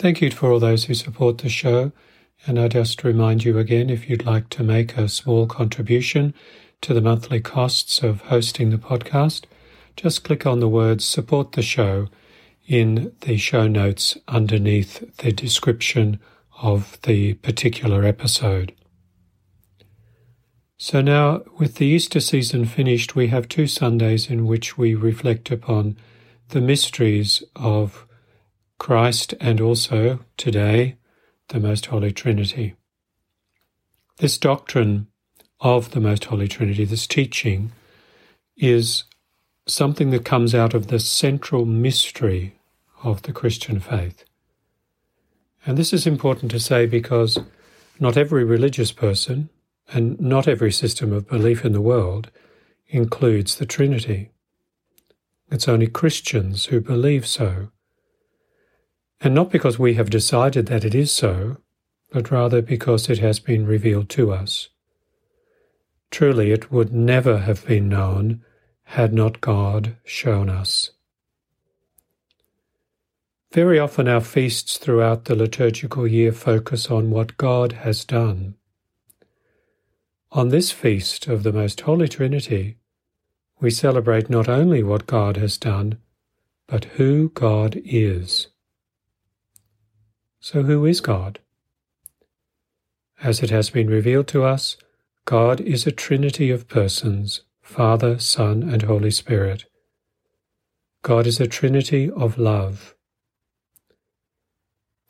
Thank you for all those who support the show. And I just remind you again if you'd like to make a small contribution to the monthly costs of hosting the podcast, just click on the words support the show in the show notes underneath the description of the particular episode. So now, with the Easter season finished, we have two Sundays in which we reflect upon the mysteries of Christ and also, today, the Most Holy Trinity. This doctrine of the Most Holy Trinity, this teaching, is something that comes out of the central mystery of the Christian faith. And this is important to say because not every religious person and not every system of belief in the world includes the Trinity. It's only Christians who believe so and not because we have decided that it is so, but rather because it has been revealed to us. Truly, it would never have been known had not God shown us. Very often, our feasts throughout the liturgical year focus on what God has done. On this feast of the Most Holy Trinity, we celebrate not only what God has done, but who God is. So, who is God? As it has been revealed to us, God is a trinity of persons Father, Son, and Holy Spirit. God is a trinity of love.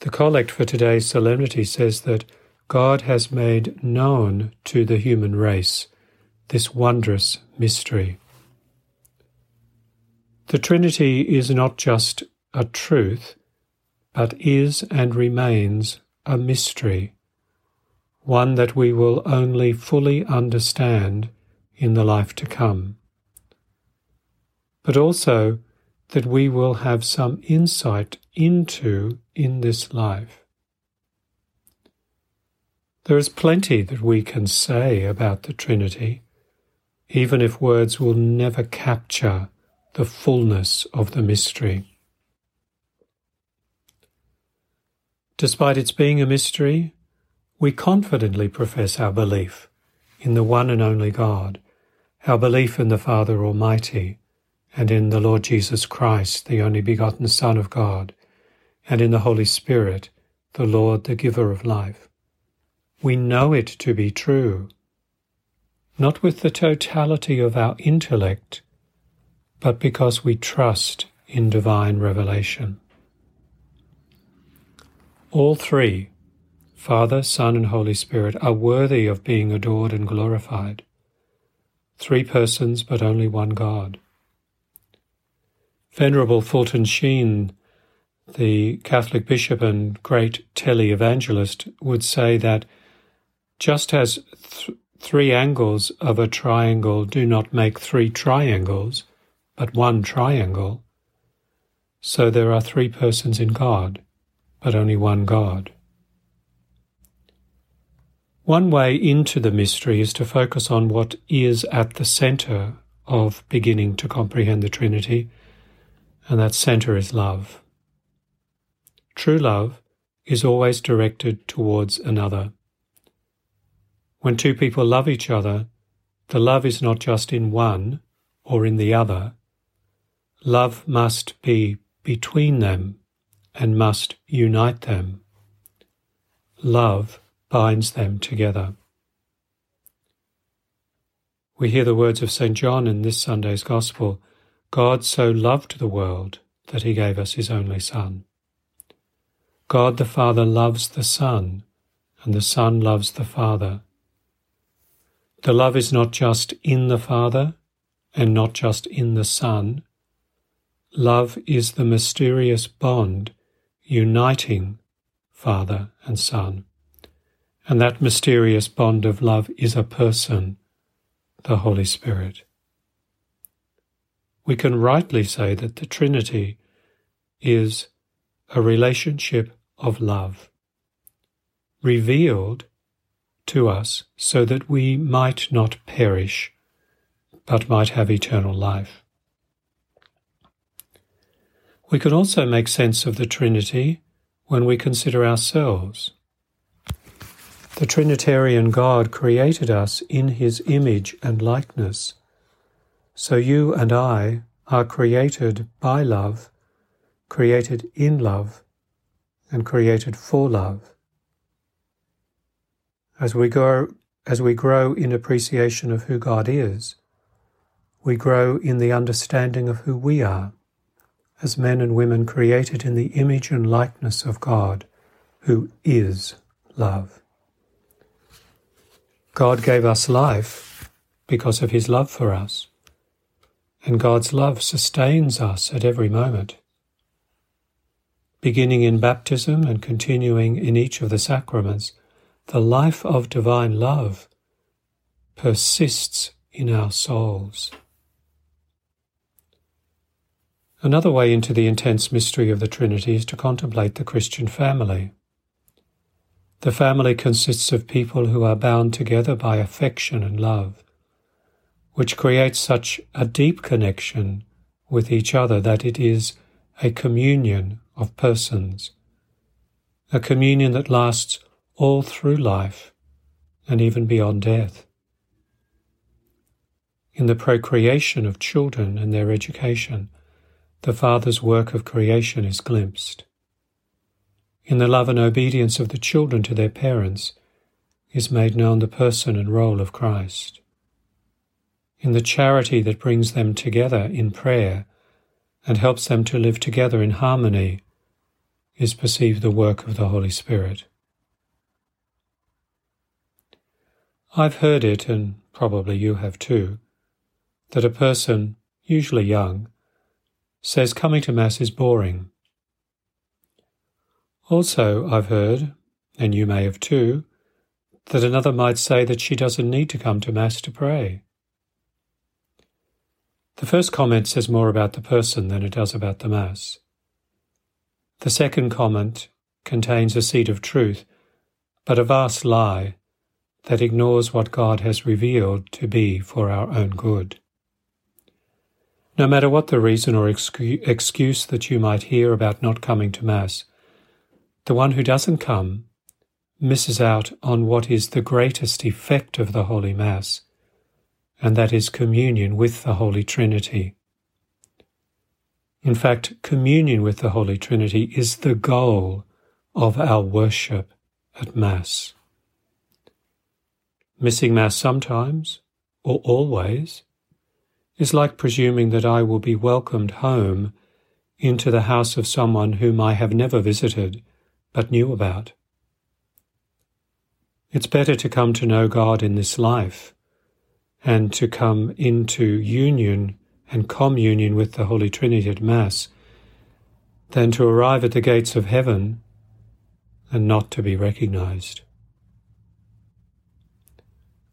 The collect for today's solemnity says that God has made known to the human race this wondrous mystery. The Trinity is not just a truth, but is and remains a mystery, one that we will only fully understand in the life to come. But also that we will have some insight into in this life. There is plenty that we can say about the Trinity, even if words will never capture the fullness of the mystery. Despite its being a mystery, we confidently profess our belief in the one and only God, our belief in the Father Almighty, and in the Lord Jesus Christ, the only begotten Son of God, and in the Holy Spirit, the Lord, the giver of life. We know it to be true, not with the totality of our intellect, but because we trust in divine revelation. All three, Father, Son, and Holy Spirit, are worthy of being adored and glorified. Three persons, but only one God. Venerable Fulton Sheen, the Catholic bishop and great tele-evangelist, would say that just as th- three angles of a triangle do not make three triangles, but one triangle, so there are three persons in God but only one God. One way into the mystery is to focus on what is at the center of beginning to comprehend the Trinity, and that center is love. True love is always directed towards another. When two people love each other, the love is not just in one or in the other. Love must be between them and must unite them. Love binds them together. We hear the words of St. John in this Sunday's Gospel God so loved the world that he gave us his only Son. God the Father loves the Son, and the Son loves the Father. The love is not just in the Father and not just in the Son. Love is the mysterious bond uniting Father and Son. And that mysterious bond of love is a person, the Holy Spirit. We can rightly say that the Trinity is a relationship of love, revealed to us so that we might not perish, but might have eternal life. We can also make sense of the Trinity when we consider ourselves. The Trinitarian God created us in his image and likeness. So you and I are created by love, created in love, and created for love. As we grow, as we grow in appreciation of who God is, we grow in the understanding of who we are, as men and women created in the image and likeness of God, who is love. God gave us life because of his love for us, and God's love sustains us at every moment. Beginning in baptism and continuing in each of the sacraments, the life of divine love persists in our souls. Another way into the intense mystery of the Trinity is to contemplate the Christian family. The family consists of people who are bound together by affection and love, which creates such a deep connection with each other that it is a communion of persons, a communion that lasts all through life and even beyond death. In the procreation of children and their education, the Father's work of creation is glimpsed. In the love and obedience of the children to their parents is made known the person and role of Christ. In the charity that brings them together in prayer and helps them to live together in harmony is perceived the work of the Holy Spirit. I've heard it, and probably you have too, that a person, usually young, says coming to Mass is boring. Also, I've heard, and you may have too, that another might say that she doesn't need to come to Mass to pray. The first comment says more about the person than it does about the Mass. The second comment contains a seed of truth, but a vast lie that ignores what God has revealed to be for our own good. No matter what the reason or excuse that you might hear about not coming to Mass, the one who doesn't come misses out on what is the greatest effect of the Holy Mass, and that is communion with the Holy Trinity. In fact, communion with the Holy Trinity is the goal of our worship at Mass. Missing Mass sometimes, or always, is like presuming that I will be welcomed home into the house of someone whom I have never visited but knew about. It's better to come to know God in this life and to come into union and communion with the Holy Trinity at Mass than to arrive at the gates of heaven and not to be recognized.